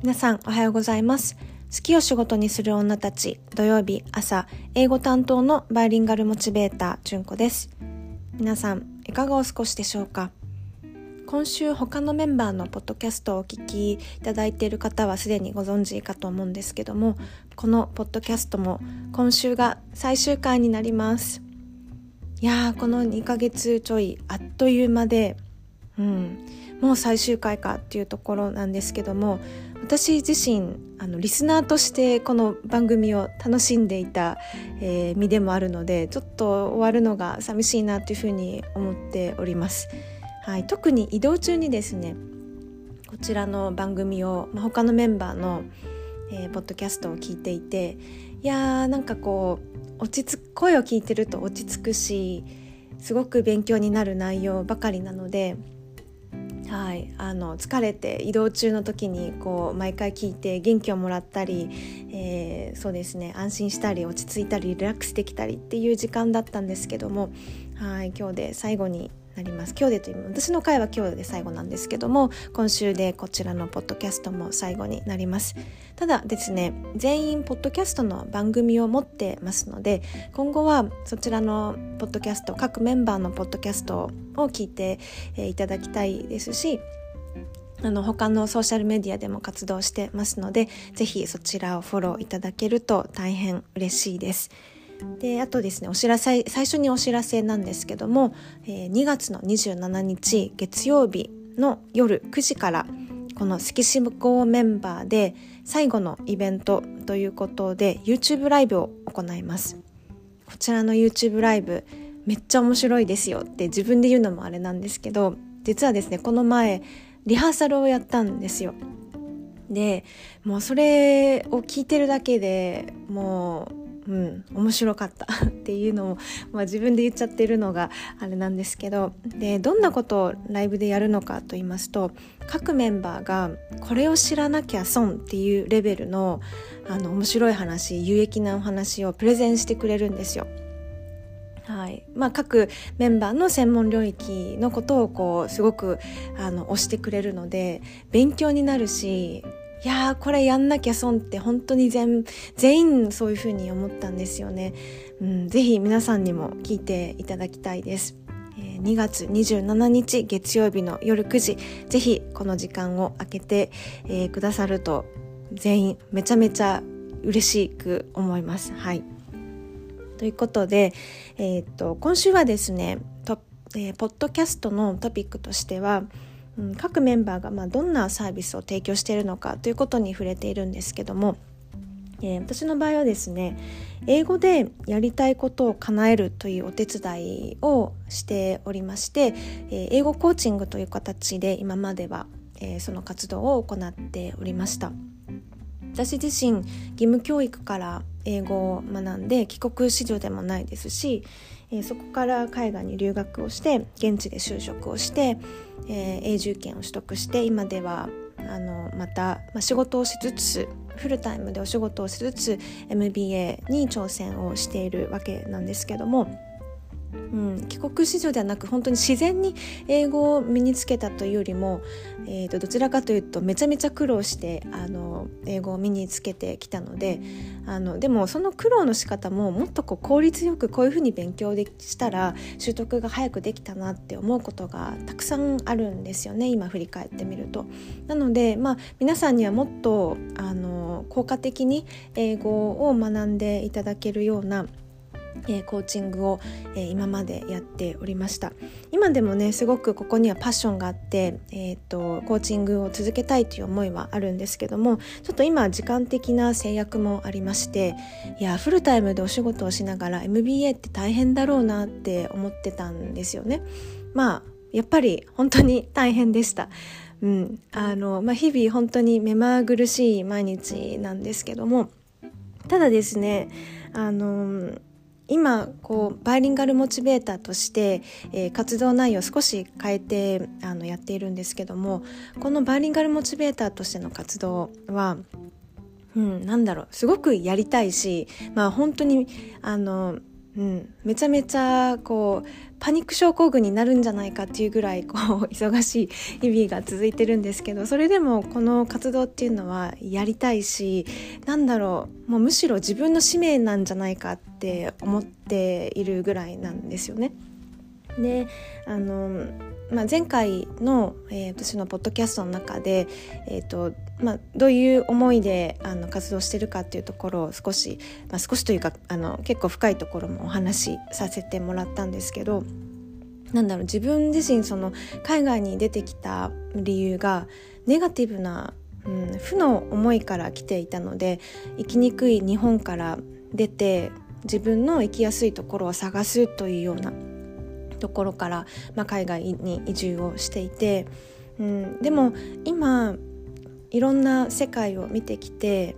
皆さんおはようございます。好きを仕事にする女たち土曜日朝英語担当のバイリンガルモチベーター純子です。皆さんいかがお過ごしでしょうか？今週他のメンバーのポッドキャストをお聞きいただいている方はすでにご存知かと思うんですけどもこのポッドキャストも今週が最終回になります。いやーこの2ヶ月ちょいあっという間でうんもう最終回かっていうところなんですけども私自身あのリスナーとしてこの番組を楽しんでいた、えー、身でもあるのでちょっと終わるのが寂しいなというふうに思っております。はい、特に移動中にですねこちらの番組を、まあ、他のメンバーの、えー、ポッドキャストを聞いていていやーなんかこう落ち着く声を聞いてると落ち着くしすごく勉強になる内容ばかりなのではい、あの疲れて移動中の時にこう毎回聞いて元気をもらったり、えー、そうですね安心したり落ち着いたりリラックスできたりっていう時間だったんですけどもはい今日で最後になります今日でという私の回は今日で最後なんですけども今週でこちらのポッドキャストも最後になりますただですね全員ポッドキャストの番組を持ってますので今後はそちらのポッドキャスト各メンバーのポッドキャストを聞いて、えいただきたいですしあの他のソーシャルメディアでも活動してますのでぜひそちらをフォローいただけると大変嬉しいです。であとですねお知らせ最初にお知らせなんですけども、えー、2月の27日月曜日の夜9時からこのスキシムコメンバーで最後のイベントということで YouTube ライブを行います。こちらの YouTube ライブめっちゃ面白いですよって自分で言うのもあれなんですけど実はですねこの前リハーサルをやったんですよ。でもうそれを聞いてるだけでもううん、面白かった っていうのを、まあ、自分で言っちゃってるのがあれなんですけどでどんなことをライブでやるのかと言いますと各メンバーがこれを知らなきゃ損っていうレベルのあの面白い話有益なお話をプレゼンしてくれるんですよ。はいまあ、各メンバーの専門領域のことをこうすごくあの推してくれるので勉強になるしいやーこれやんなきゃ損って本当に全全員そういうふうに思ったんですよね、うん、ぜひ皆さんにも聞いていただきたいです、えー、2月27日月曜日の夜9時ぜひこの時間を空けて、えー、くださると全員めちゃめちゃ嬉しく思います。はい。ということで、えー、っと今週はですねと、えー、ポッドキャストのトピックとしてはうん、各メンバーがまあどんなサービスを提供しているのかということに触れているんですけども、えー、私の場合はですね英語でやりたいことを叶えるというお手伝いをしておりまして、えー、英語コーチングという形で今までは、えー、その活動を行っておりました。私自身義務教育から英語を学んで帰国子女でもないですし、えー、そこから海外に留学をして現地で就職をして、えー、永住権を取得して今ではあのまた、まあ、仕事をしつつフルタイムでお仕事をしつつ MBA に挑戦をしているわけなんですけどもうん、帰国子女ではなく本当に自然に英語を身につけたというよりも、えーと、どちらかというとめちゃめちゃ苦労してあの英語を身につけてきたのであのでもその苦労の仕方ももっとこう効率よくこういうふうに勉強でしたら習得が早くできたなって思うことがたくさんあるんですよね今振り返ってみると。なので、まあ、皆さんにはもっとあの効果的に英語を学んでいただけるようなえ、コーチングを、え、今までやっておりました。今でもねすごくここにはパッションがあって、えーと、コーチングを続けたいという思いはあるんですけどもちょっと今時間的な制約もありましていやフルタイムでお仕事をしながら MBA って大変だろうなって思ってたんですよね。まあやっぱり本当に大変でした。うん。あのまあ、日々本当に目まぐるしい毎日なんですけどもただですねあの今こうバイリンガルモチベーターとして、えー、活動内容を少し変えてあのやっているんですけどもこのバイリンガルモチベーターとしての活動はうん、なんだろうすごくやりたいし、まあ、本当にあのうん、めちゃめちゃこうパニック症候群になるんじゃないかっていうぐらいこう忙しい日々が続いてるんですけどそれでもこの活動っていうのはやりたいしなんだろうもうむしろ自分の使命なんじゃないかって思っているぐらいなんですよね。であのまあ、前回の、えー、私のポッドキャストの中で、えーとまあ、どういう思いであの活動してるかっていうところを少し、まあ、少しというかあの結構深いところもお話しさせてもらったんですけどなんだろう自分自身その海外に出てきた理由がネガティブな、うん、負の思いから来ていたので生きにくい日本から出て自分の生きやすいところを探すというようなところから、まあ、海外に移住をしていて、うん、でも今いろんな世界を見てきて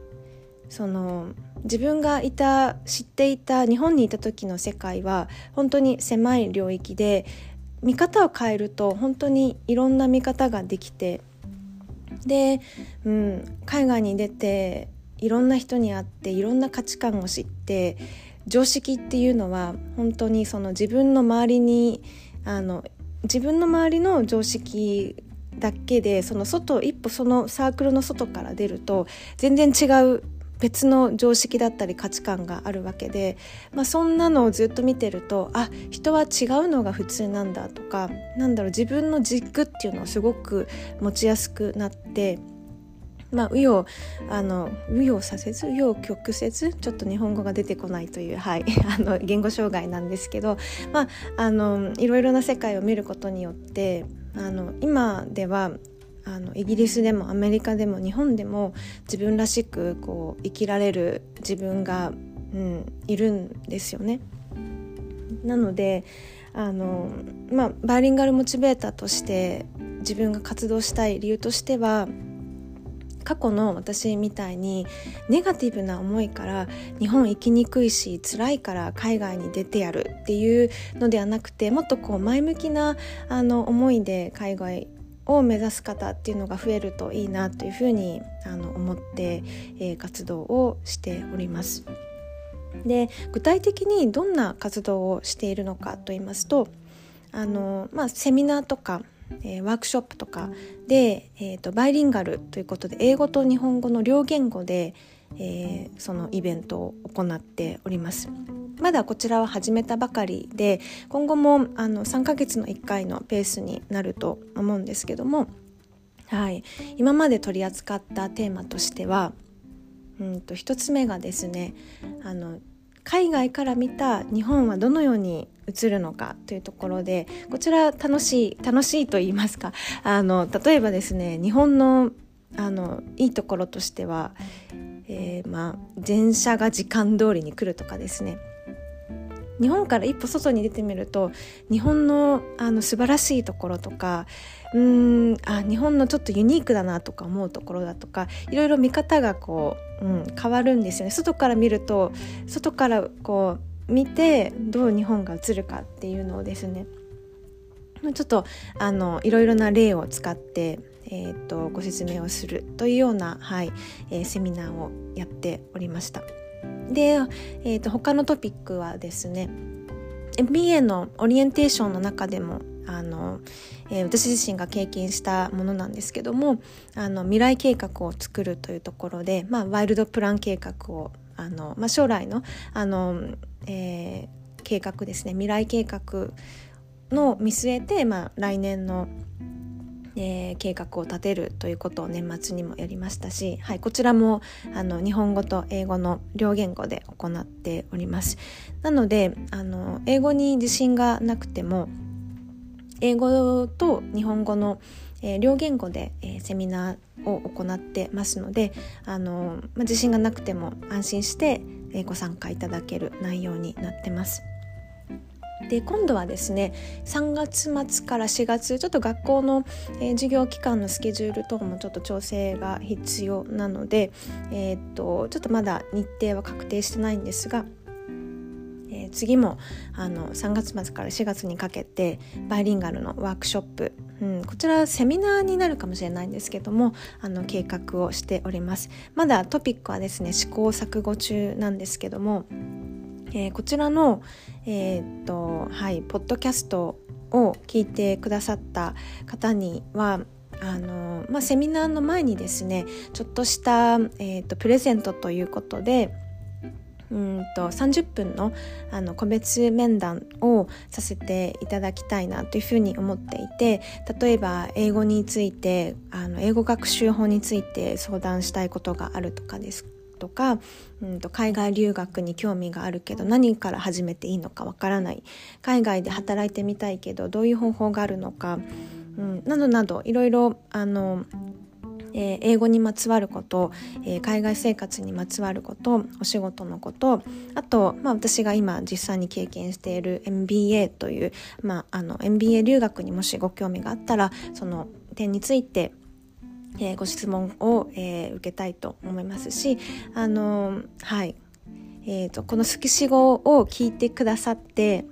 その自分がいた知っていた日本にいた時の世界は本当に狭い領域で見方を変えると本当にいろんな見方ができてで、うん、海外に出ていろんな人に会っていろんな価値観を知って常識っていうのは本当にその自分の周りにあの自分の周りの常識だけでその外一歩そのサークルの外から出ると全然違う別の常識だったり価値観があるわけで、まあ、そんなのをずっと見てるとあ人は違うのが普通なんだとかなんだろう自分の軸っていうのをすごく持ちやすくなってまあ、紆余あの紆余させず紆余曲折ちょっと日本語が出てこないという、はい、あの言語障害なんですけど、まあ、あのいろいろな世界を見ることによってあの今ではあのイギリスでもアメリカでも日本でも自分らしくこう生きられる自分が、うん、いるんですよね。なのであの、まあ、バイリンガルモチベーターとして自分が活動したい理由としては過去の私みたいにネガティブな思いから日本行きにくいし辛いから海外に出てやるっていうのではなくてもっとこう前向きなあの思いで海外を目指す方っていうのが増えるといいなというふうにあの思って、えー、活動をしております。で具体的にどんな活動をしているのかと言いますとあの、まあ、セミナーとかえー、ワークショップとかで、えーと、バイリンガルということで英語と日本語の両言語で、えー、そのイベントを行っております。まだこちらは始めたばかりで今後もあの3ヶ月の1回のペースになると思うんですけども、はい、今まで取り扱ったテーマとしてはうんと1つ目がですねあの海外から見た日本はどのように映るのかというところでこちら楽しい楽しいと言いますか。あの例えばですね日本のあのいいところとしては、えー、まあ、電車が時間通りに来るとかですね。日本から一歩外に出てみると日本のあの素晴らしいところとかうーんあ日本のちょっとユニークだなとか思うところだとかいろいろ見方がこう、うん、変わるんですよね外から見ると外からこう見てどう日本が映るかっていうのをですねちょっとあのいろいろな例を使って、えーと、ご説明をするというような、はいえー、セミナーをやっておりました。で、えーと他のトピックはですね MBA のオリエンテーションの中でもあの、えー、私自身が経験したものなんですけどもあの未来計画を作るというところで、まあ、ワイルドプラン計画をあの、まあ、将来のあの、えー、計画ですね未来計画の見据えて、まあ、来年のえー、計画を立てるということを年末にもやりましたし、はい、こちらもあの日本語と英語の両言語で行っておりますなのであの英語に自信がなくても英語と日本語の、えー、両言語で、えー、セミナーを行ってますのであの、まあ、自信がなくても安心して、え、ご参加いただける内容になってます。で今度はですね3月末から4月ちょっと学校の、えー、授業期間のスケジュール等もちょっと調整が必要なので、えー、っとちょっとまだ日程は確定してないんですが次もあの3月末から4月にかけてバイリンガルのワークショップ、うん、こちらセミナーになるかもしれないんですけどもあの計画をしております。まだトピックはですね試行錯誤中なんですけどもえー、こちらの、えー、っとはい、ポッドキャストを聞いてくださった方にはあの、まあ、セミナーの前にですねちょっとした、えー、とプレゼントということでうんと30分のあの個別面談をさせていただきたいなというふうに思っていて例えば英語についてあの英語学習法について相談したいことがあるとかですとか、うんと海外留学に興味があるけど何から始めていいのかわからない。海外で働いてみたいけどどういう方法があるのか、うん、などなどいろいろあのえー、英語にまつわること、えー、海外生活にまつわることお仕事のことあと、まあ、私が今実際に経験している MBA という、まあ、あの MBA 留学にもしご興味があったらその点についてえー、ご質問を、えー、受けたいと思いますしあのはい。えーと、この「スキシ語」を聞いてくださって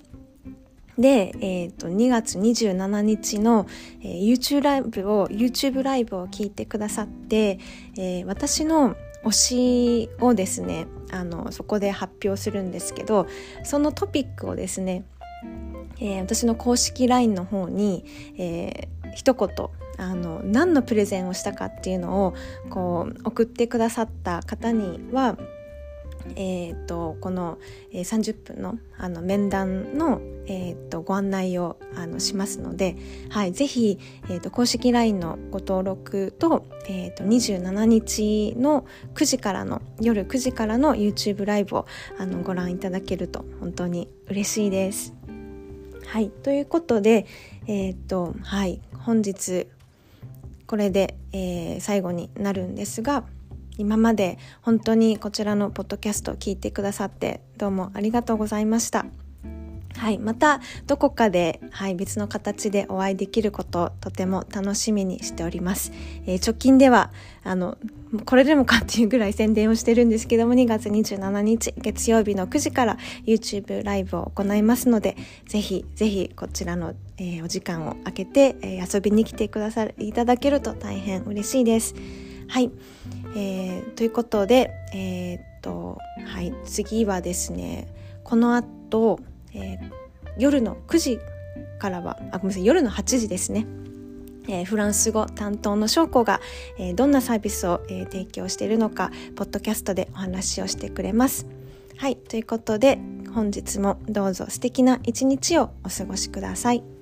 で、えーと、2月27日の、えー、YouTube ライブを YouTube ライブを聞いてくださって、えー、私の推しをですねあのそこで発表するんですけどそのトピックをですね、えー、私の公式 LINE の方に、えー、一言あの何のプレゼンをしたかっていうのをこう送ってくださった方にはえーと、この、30分のあの面談の、えーと、ご案内をあのしますので、はい、ぜひ、えーと、公式 LINE のご登録と,、えー、と27日の9時からの夜9時からの YouTube ライブをあのご覧いただけると本当に嬉しいです。はい、ということで、えーとはい、本日これで、えー、最後になるんですが今まで本当にこちらのポッドキャストを聞いてくださってどうもありがとうございました。はい、またどこかで、はい、別の形でお会いできることとても楽しみにしております。えー、直近ではあのこれでもかっていうぐらい宣伝をしてるんですけども2月27日月曜日の9時から YouTube ライブを行いますのでぜひぜひこちらの、えー、お時間を空けて、えー、遊びに来てくださるいただけると大変嬉しいです。はい、えー、ということで、え、っとはい、次はですねこの後えー、夜の9時からはあごめんなさい夜の8時ですねえー、フランス語担当の翔子が、えー、どんなサービスを、えー、提供しているのかポッドキャストでお話をしてくれます。はいということで本日もどうぞ素敵な一日をお過ごしください。